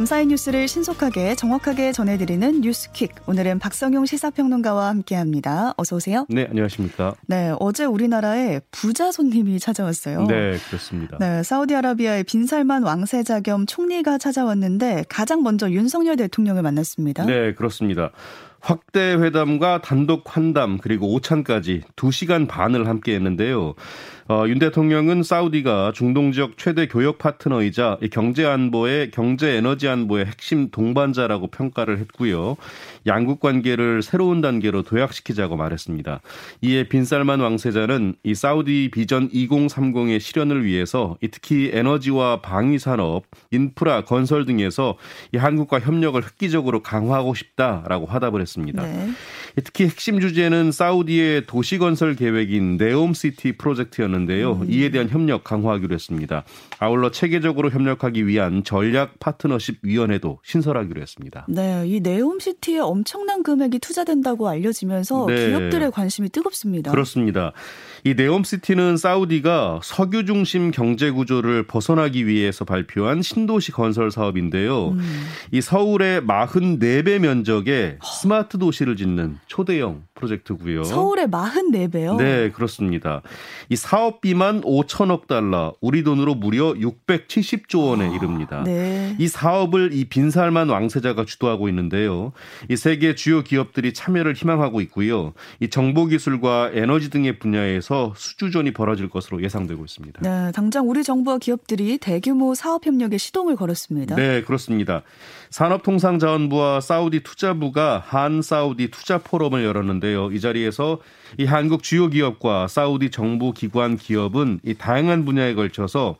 밤사이 뉴스를 신속하게 정확하게 전해드리는 뉴스퀵. 오늘은 박성용 시사평론가와 함께합니다. 어서 오세요. 네, 안녕하십니까. 네, 어제 우리나라에 부자 손님이 찾아왔어요. 네, 그렇습니다. 네, 사우디아라비아의 빈살만 왕세자 겸 총리가 찾아왔는데 가장 먼저 윤석열 대통령을 만났습니다. 네, 그렇습니다. 확대 회담과 단독 환담 그리고 오찬까지 2시간 반을 함께 했는데요. 어, 윤 대통령은 사우디가 중동 지역 최대 교역 파트너이자 경제 안보의 경제 에너지 안보의 핵심 동반자라고 평가를 했고요. 양국 관계를 새로운 단계로 도약시키자고 말했습니다. 이에 빈살만 왕세자는 이 사우디 비전 2030의 실현을 위해서 특히 에너지와 방위 산업, 인프라, 건설 등에서 이 한국과 협력을 획기적으로 강화하고 싶다라고 화답을 했습니다. 네. 특히 핵심 주제는 사우디의 도시 건설 계획인 네옴시티 프로젝트였는데 요. 음. 이에 대한 협력 강화하기로 했습니다. 아울러 체계적으로 협력하기 위한 전략 파트너십 위원회도 신설하기로 했습니다. 네, 이 네옴시티에 엄청난 금액이 투자된다고 알려지면서 네. 기업들의 관심이 뜨겁습니다. 그렇습니다. 이 네옴시티는 사우디가 석유 중심 경제 구조를 벗어나기 위해서 발표한 신도시 건설 사업인데요. 음. 이 서울의 44배 면적의 스마트 도시를 짓는 초대형 프로젝트고요. 서울의 44배요? 네, 그렇습니다. 이 사업 비만 5천억 달러, 우리 돈으로 무려 670조 원에 아, 이릅니다. 네. 이 사업을 이 빈살만 왕세자가 주도하고 있는데요. 이 세계 주요 기업들이 참여를 희망하고 있고요. 이 정보 기술과 에너지 등의 분야에서 수주전이 벌어질 것으로 예상되고 있습니다. 네, 당장 우리 정부와 기업들이 대규모 사업 협력에 시동을 걸었습니다. 네, 그렇습니다. 산업통상자원부와 사우디 투자부가 한 사우디 투자 포럼을 열었는데요. 이 자리에서 이 한국 주요 기업과 사우디 정부 기관 기업은 이 다양한 분야에 걸쳐서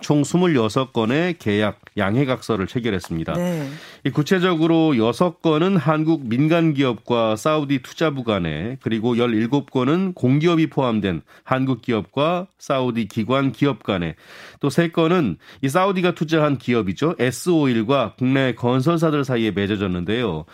총 26건의 계약 양해각서를 체결했습니다. 네. 구체적으로 6건은 한국 민간 기업과 사우디 투자부 간에 그리고 17건은 공기업이 포함된 한국 기업과 사우디 기관 기업 간에 또 3건은 이 사우디가 투자한 기업이죠. S-오일과 국내 건설사들 사이에 맺어졌는데요.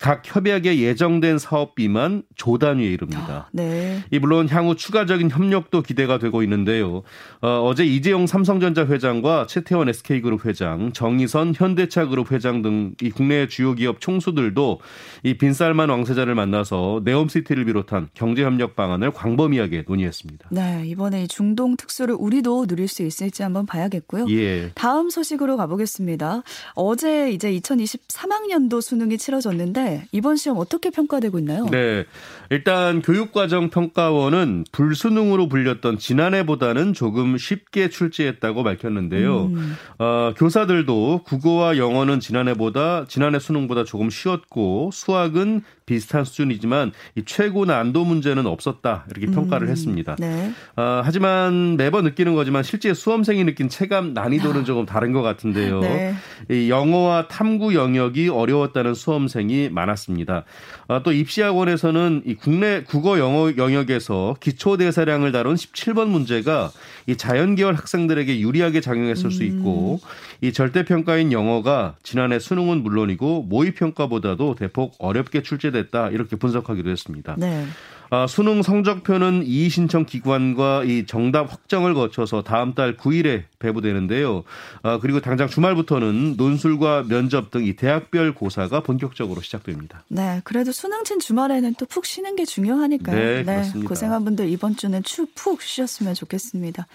각 협약에 예정된 사업비만 조 단위에 이릅니다. 네. 이 물론 향후 추가적인 협력도 기대가 되고 있는데요. 어, 제 이재용 삼성전자 회장과 최태원 SK그룹 회장, 정의선 현대차그룹 회장 등 이 국내 주요 기업 총수들도 이 빈살만 왕세자를 만나서 네옴시티를 비롯한 경제협력 방안을 광범위하게 논의했습니다. 네, 이번에 이 중동 특수를 우리도 누릴 수 있을지 한번 봐야겠고요. 예. 다음 소식으로 가보겠습니다. 어제 이제 2023학년도 수능이 치러졌는데 이번 시험 어떻게 평가되고 있나요? 네, 일단 교육과정 평가원은 불수능으로 불렸던 지난해보다는 조금 쉽게 출제했다고. 밝혔는데요. 음. 어, 교사들 도 국어와 영어는 지난해보다 지난해 수능보다 조금 쉬웠고 수학은 비슷한 수준이지만 이 최고 난도 문제는 없었다 이렇게 평가를 음. 했습니다. 네. 어, 하지만 매번 느끼는 거지만 실제 수험생이 느낀 체감 난이도는 조금 다른 것 같은데요. 네. 이 영어와 탐구 영역이 어려웠다는 수험생이 많았습니다. 어, 또 입시학원에서는 이 국내 국어 영어 영역에서 기초 대사량을 다룬 17번 문제가 이 자연계열 학생들에게 유리하게 작용했을 음. 수 있고 이 절대 평가인 영어가 지난해 수능은 물론이고 모의 평가보다도 대폭 어렵게 출제됐 됐다 이렇게 분석하기도 했습니다. 네. 아, 수능 성적표는 이의 신청 기관과 이 정답 확정을 거쳐서 다음 달 9일에 배부되는데요. 아, 그리고 당장 주말부터는 논술과 면접 등 이 대학별 고사가 본격적으로 시작됩니다. 네, 그래도 수능 친 주말에는 또 푹 쉬는 게 중요하니까요. 네, 네 고생한 분들 이번 주는 푹 쉬셨으면 좋겠습니다.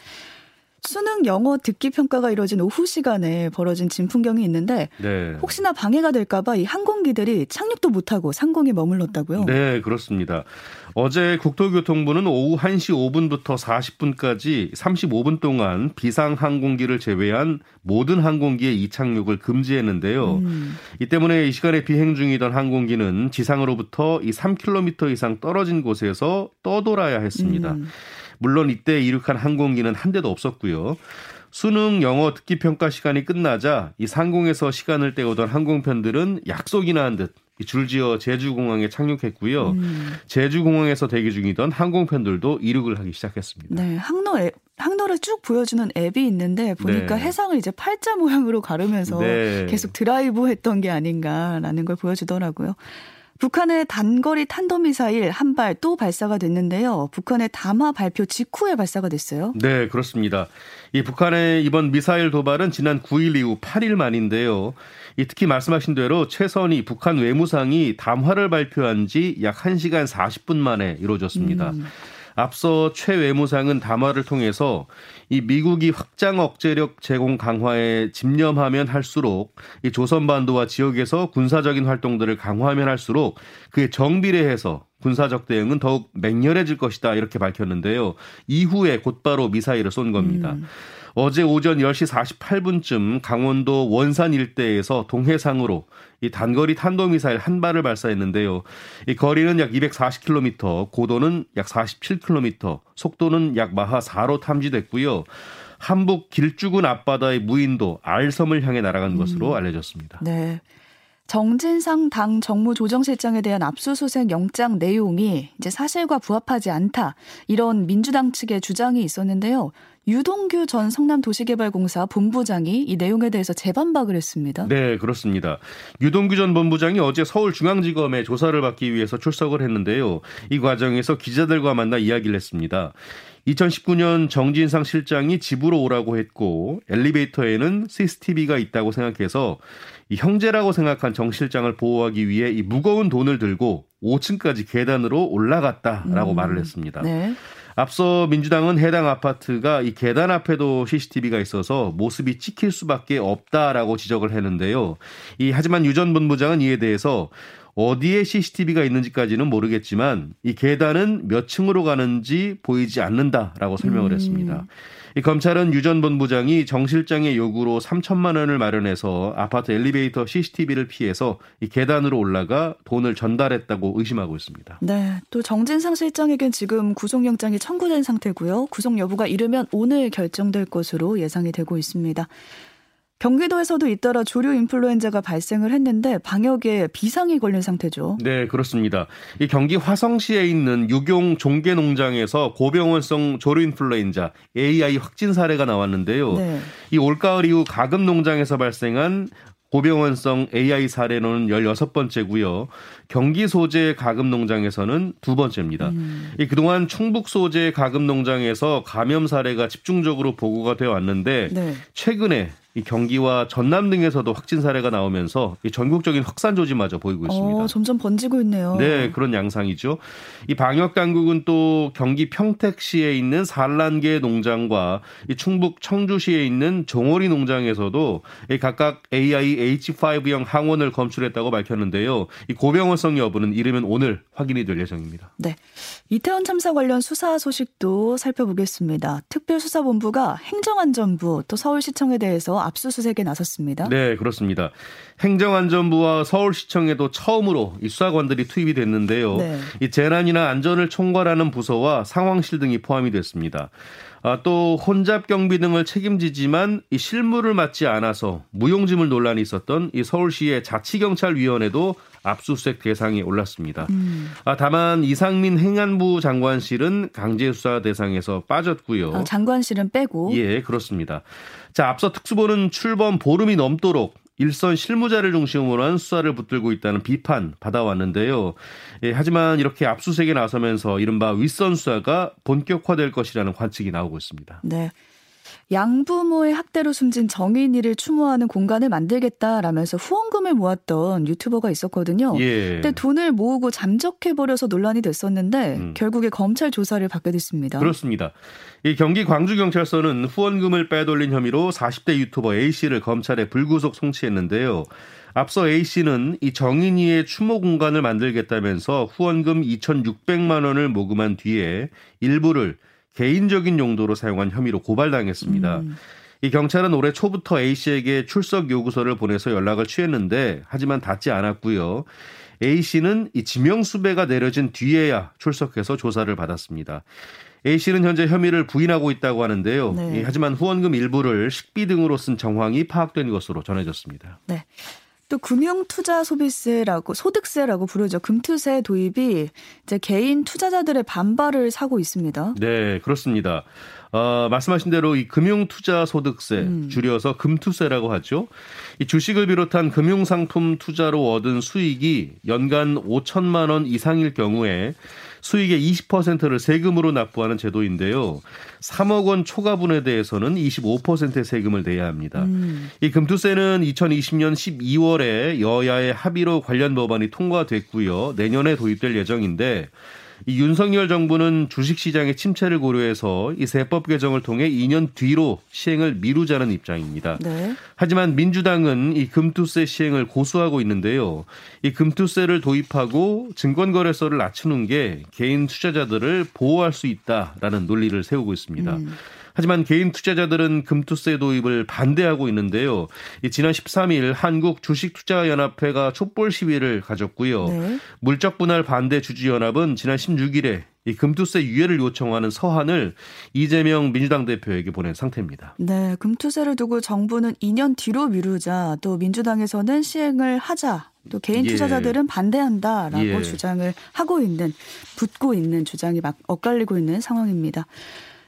수능 영어 듣기 평가가 이루어진 오후 시간에 벌어진 진풍경이 있는데 네. 혹시나 방해가 될까봐 이 항공기들이 착륙도 못하고 상공에 머물렀다고요? 네, 그렇습니다. 어제 국토교통부는 오후 1시 5분부터 40분까지 35분 동안 비상 항공기를 제외한 모든 항공기의 이착륙을 금지했는데요. 음. 이 때문에 이 시간에 비행 중이던 항공기는 지상으로부터 이 3km 이상 떨어진 곳에서 떠돌아야 했습니다. 음. 물론 이때 이륙한 항공기는 한 대도 없었고요. 수능 영어 듣기 평가 시간이 끝나자 이 상공에서 시간을 때우던 항공편들은 약속이나 한 듯 줄지어 제주공항에 착륙했고요. 음. 제주공항에서 대기 중이던 항공편들도 이륙을 하기 시작했습니다. 네, 항로 앱, 항로를 쭉 보여주는 앱이 있는데 보니까 네. 해상을 이제 팔자 모양으로 가르면서 네. 계속 드라이브 했던 게 아닌가라는 걸 보여주더라고요. 북한의 단거리 탄도미사일 한 발 또 발사가 됐는데요. 북한의 담화 발표 직후에 발사가 됐어요. 네, 그렇습니다. 이 북한의 이번 미사일 도발은 지난 9일 이후 8일 만인데요. 이 특히 말씀하신 대로 최선이 북한 외무상이 담화를 발표한 지 약 1시간 40분 만에 이루어졌습니다. 음. 앞서 최 외무상은 담화를 통해서 이 미국이 확장 억제력 제공 강화에 집념하면 할수록 이 조선반도와 지역에서 군사적인 활동들을 강화하면 할수록 그에 정비례해서 군사적 대응은 더욱 맹렬해질 것이다 이렇게 밝혔는데요. 이후에 곧바로 미사일을 쏜 겁니다. 음. 어제 오전 10시 48분쯤 강원도 원산 일대에서 동해상으로 이 단거리 탄도미사일 한 발을 발사했는데요. 이 거리는 약 240km, 고도는 약 47km, 속도는 약 마하 4로 탐지됐고요. 한북 길쭉은 앞바다의 무인도 알섬을 향해 날아간 것으로 음. 알려졌습니다. 네. 정진상 당 정무조정실장에 대한 압수수색 영장 내용이 이제 사실과 부합하지 않다 이런 민주당 측의 주장이 있었는데요. 유동규 전 성남도시개발공사 본부장이 이 내용에 대해서 재반박을 했습니다. 네, 그렇습니다. 유동규 전 본부장이 어제 서울중앙지검에 조사를 받기 위해서 출석을 했는데요. 이 과정에서 기자들과 만나 이야기를 했습니다. 2019년 정진상 실장이 집으로 오라고 했고 엘리베이터에는 CCTV가 있다고 생각해서 이 형제라고 생각한 정 실장을 보호하기 위해 이 무거운 돈을 들고 5층까지 계단으로 올라갔다라고 음, 말을 했습니다. 네. 앞서 민주당은 해당 아파트가 이 계단 앞에도 CCTV가 있어서 모습이 찍힐 수밖에 없다라고 지적을 했는데요. 이 하지만 유 전 본부장은 이에 대해서 어디에 CCTV가 있는지까지는 모르겠지만 이 계단은 몇 층으로 가는지 보이지 않는다라고 설명을 음. 했습니다. 이 검찰은 유 전 본부장이 정 실장의 요구로 3천만 원을 마련해서 아파트 엘리베이터 CCTV를 피해서 이 계단으로 올라가 돈을 전달했다고 의심하고 있습니다. 네, 또 정진상 실장에겐 지금 구속영장이 청구된 상태고요. 구속 여부가 이르면 오늘 결정될 것으로 예상이 되고 있습니다. 경기도에서도 잇따라 조류 인플루엔자가 발생을 했는데 방역에 비상이 걸린 상태죠. 네, 그렇습니다. 이 경기 화성시에 있는 유경 종계 농장에서 고병원성 조류 인플루엔자 AI 확진 사례가 나왔는데요. 네. 이 올가을 이후 가금 농장에서 발생한 고병원성 AI 사례는 16번째고요. 경기 소재 가금 농장에서는 두 번째입니다. 음. 이 그동안 충북 소재 가금 농장에서 감염 사례가 집중적으로 보고가 되어 왔는데 네. 최근에 이 경기와 전남 등에서도 확진 사례가 나오면서 이 전국적인 확산 조짐마저 보이고 있습니다. 어, 점점 번지고 있네요. 네, 그런 양상이죠. 이 방역 당국은 또 경기 평택시에 있는 산란계 농장과 이 충북 청주시에 있는 종오리 농장에서도 이 각각 AI H5형 항원을 검출했다고 밝혔는데요. 이 고병원성 여부는 이르면 오늘 확인이 될 예정입니다. 네. 이태원 참사 관련 수사 소식도 살펴보겠습니다. 특별수사본부가 행정안전부 또 서울시청에 대해서 압수수색에 나섰습니다. 네, 그렇습니다. 행정안전부와 서울시청에도 처음으로 이 수사관들이 투입이 됐는데요. 네. 이 재난이나 안전을 총괄하는 부서와 상황실 등이 포함이 됐습니다. 아, 또 혼잡 경비 등을 책임지지만 이 실무를 맡지 않아서 무용지물 논란이 있었던 이 서울시의 자치경찰위원회도 압수수색 대상에 올랐습니다. 음. 아, 다만 이상민 행안부 장관실은 강제 수사 대상에서 빠졌고요. 아, 장관실은 빼고. 예, 그렇습니다. 자, 앞서 특수본은 출범 보름이 넘도록 일선 실무자를 중심으로 한 수사를 붙들고 있다는 비판 받아왔는데요. 예, 하지만 이렇게 압수수색에 나서면서 이른바 윗선 수사가 본격화될 것이라는 관측이 나오고 있습니다. 네. 양부모의 학대로 숨진 정인이를 추모하는 공간을 만들겠다라면서 후원금을 모았던 유튜버가 있었거든요. 예. 근데 돈을 모으고 잠적해 버려서 논란이 됐었는데 음. 결국에 검찰 조사를 받게 됐습니다. 그렇습니다. 이 경기 광주 경찰서는 후원금을 빼돌린 혐의로 40대 유튜버 A씨를 검찰에 불구속 송치했는데요. 앞서 A씨는 이 정인이의 추모 공간을 만들겠다면서 후원금 2,600만 원을 모금한 뒤에 일부를 개인적인 용도로 사용한 혐의로 고발당했습니다. 음. 이 경찰은 올해 초부터 A 씨에게 출석 요구서를 보내서 연락을 취했는데 하지만 닿지 않았고요. A 씨는 이 지명 수배가 내려진 뒤에야 출석해서 조사를 받았습니다. A 씨는 현재 혐의를 부인하고 있다고 하는데요. 네. 하지만 후원금 일부를 식비 등으로 쓴 정황이 파악된 것으로 전해졌습니다. 네. 또 금융투자소비세라고 소득세라고 부르죠. 금투세 도입이 이제 개인 투자자들의 반발을 사고 있습니다. 네, 그렇습니다. 어, 말씀하신 대로 이 금융투자소득세 음. 줄여서 금투세라고 하죠. 이 주식을 비롯한 금융상품 투자로 얻은 수익이 연간 5천만 원 이상일 경우에 수익의 20%를 세금으로 납부하는 제도인데요. 3억 원 초과분에 대해서는 25%의 세금을 내야 합니다. 음. 이 금투세는 2020년 12월에 여야의 합의로 관련 법안이 통과됐고요. 내년에 도입될 예정인데 이 윤석열 정부는 주식시장의 침체를 고려해서 이 세법 개정을 통해 2년 뒤로 시행을 미루자는 입장입니다. 네. 하지만 민주당은 이 금투세 시행을 고수하고 있는데요. 이 금투세를 도입하고 증권거래소를 낮추는 게 개인 투자자들을 보호할 수 있다라는 논리를 세우고 있습니다. 음. 하지만 개인 투자자들은 금투세 도입을 반대하고 있는데요. 지난 13일 한국 주식투자연합회가 촛불 시위를 가졌고요. 네. 물적 분할 반대 주주연합은 지난 16일에 이 금투세 유예를 요청하는 서한을 이재명 민주당 대표에게 보낸 상태입니다. 네, 금투세를 두고 정부는 2년 뒤로 미루자, 또 민주당에서는 시행을 하자, 또 개인 예. 투자자들은 반대한다라고 예. 주장을 하고 있는, 붙고 있는 주장이 막 엇갈리고 있는 상황입니다.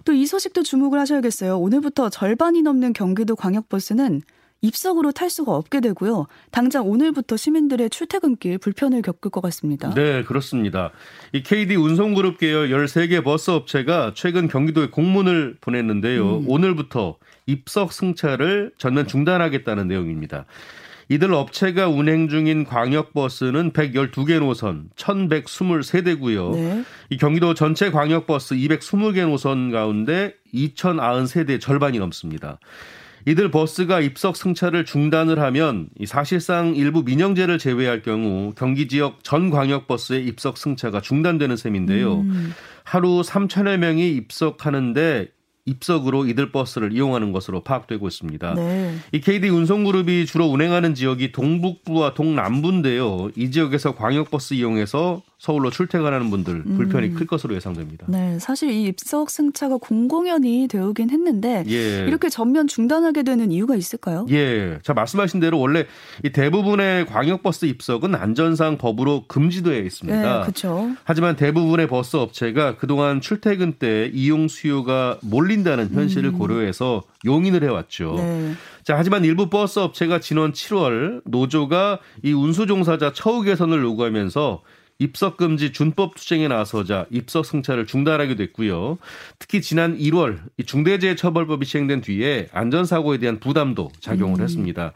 또 이 소식도 주목을 하셔야겠어요. 오늘부터 절반이 넘는 경기도 광역버스는 입석으로 탈 수가 없게 되고요. 당장 오늘부터 시민들의 출퇴근길 불편을 겪을 것 같습니다. 네, 그렇습니다. 이 KD 운송그룹 계열 13개 버스 업체가 최근 경기도에 공문을 보냈는데요. 음. 오늘부터 입석 승차를 전면 중단하겠다는 내용입니다. 이들 업체가 운행 중인 광역버스는 112개 노선, 1123대고요. 네. 이 경기도 전체 광역버스 220개 노선 가운데 2093대 절반이 넘습니다. 이들 버스가 입석 승차를 중단을 하면 사실상 일부 민영제를 제외할 경우 경기 지역 전 광역버스의 입석 승차가 중단되는 셈인데요. 음. 하루 3천여 명이 입석하는데 입석으로 이들 버스를 이용하는 것으로 파악되고 있습니다. 네. 이 KD 운송그룹이 주로 운행하는 지역이 동북부와 동남부인데요. 이 지역에서 광역버스 이용해서 서울로 출퇴근하는 분들 불편이 음. 클 것으로 예상됩니다. 네, 사실 이 입석 승차가 공공연히 되오긴 했는데 예. 이렇게 전면 중단하게 되는 이유가 있을까요? 예, 자 말씀하신 대로 원래 이 대부분의 광역버스 입석은 안전상 법으로 금지되어 있습니다. 네, 그렇죠. 하지만 대부분의 버스 업체가 그동안 출퇴근 때 이용 수요가 몰린다는 현실을 음. 고려해서 용인을 해왔죠. 네. 자, 하지만 일부 버스 업체가 지난 7월 노조가 이 운수 종사자 처우 개선을 요구하면서 입석 금지 준법 투쟁에 나서자 입석 승차를 중단하게 됐고요. 특히 지난 1월 중대재해처벌법이 시행된 뒤에 안전사고에 대한 부담도 작용을 음. 했습니다.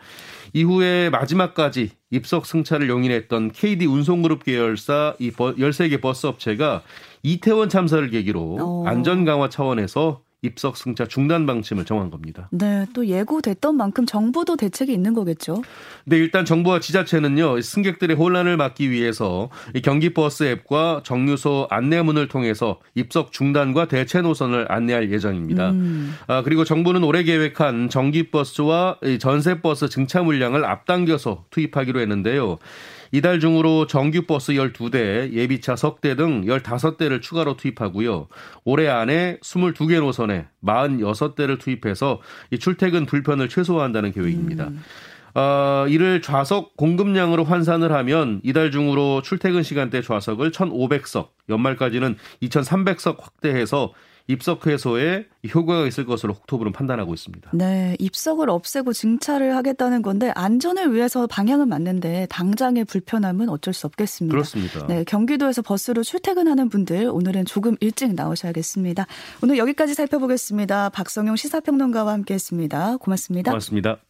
이후에 마지막까지 입석 승차를 용인했던 KD 운송그룹 계열사 이 13개 버스 업체가 이태원 참사를 계기로 오. 어. 안전 강화 차원에서 입석 승차 중단 방침을 정한 겁니다. 네, 또 예고됐던 만큼 정부도 대책이 있는 거겠죠. 네, 일단 정부와 지자체는요 승객들의 혼란을 막기 위해서 이 경기 버스 앱과 정류소 안내문을 통해서 입석 중단과 대체 노선을 안내할 예정입니다. 음. 아, 그리고 정부는 올해 계획한 전기버스와 전세 버스 증차 물량을 앞당겨서 투입하기로 했는데요. 이달 중으로 정규버스 12대, 예비차 석대 등 15대를 추가로 투입하고요. 올해 안에 22개 노선에 46대를 투입해서 이 출퇴근 불편을 최소화한다는 계획입니다. 음. 어, 이를 좌석 공급량으로 환산을 하면 이달 중으로 출퇴근 시간대 좌석을 1,500석, 연말까지는 2,300석 확대해서 입석 해소에 효과가 있을 것으로 옥토브는 판단하고 있습니다. 네, 입석을 없애고 증차를 하겠다는 건데 안전을 위해서 방향은 맞는데 당장의 불편함은 어쩔 수 없겠습니다. 그렇습니다. 네, 경기도에서 버스로 출퇴근하는 분들 오늘은 조금 일찍 나오셔야겠습니다. 오늘 여기까지 살펴보겠습니다. 박성용 시사평론가와 함께했습니다. 고맙습니다. 고맙습니다.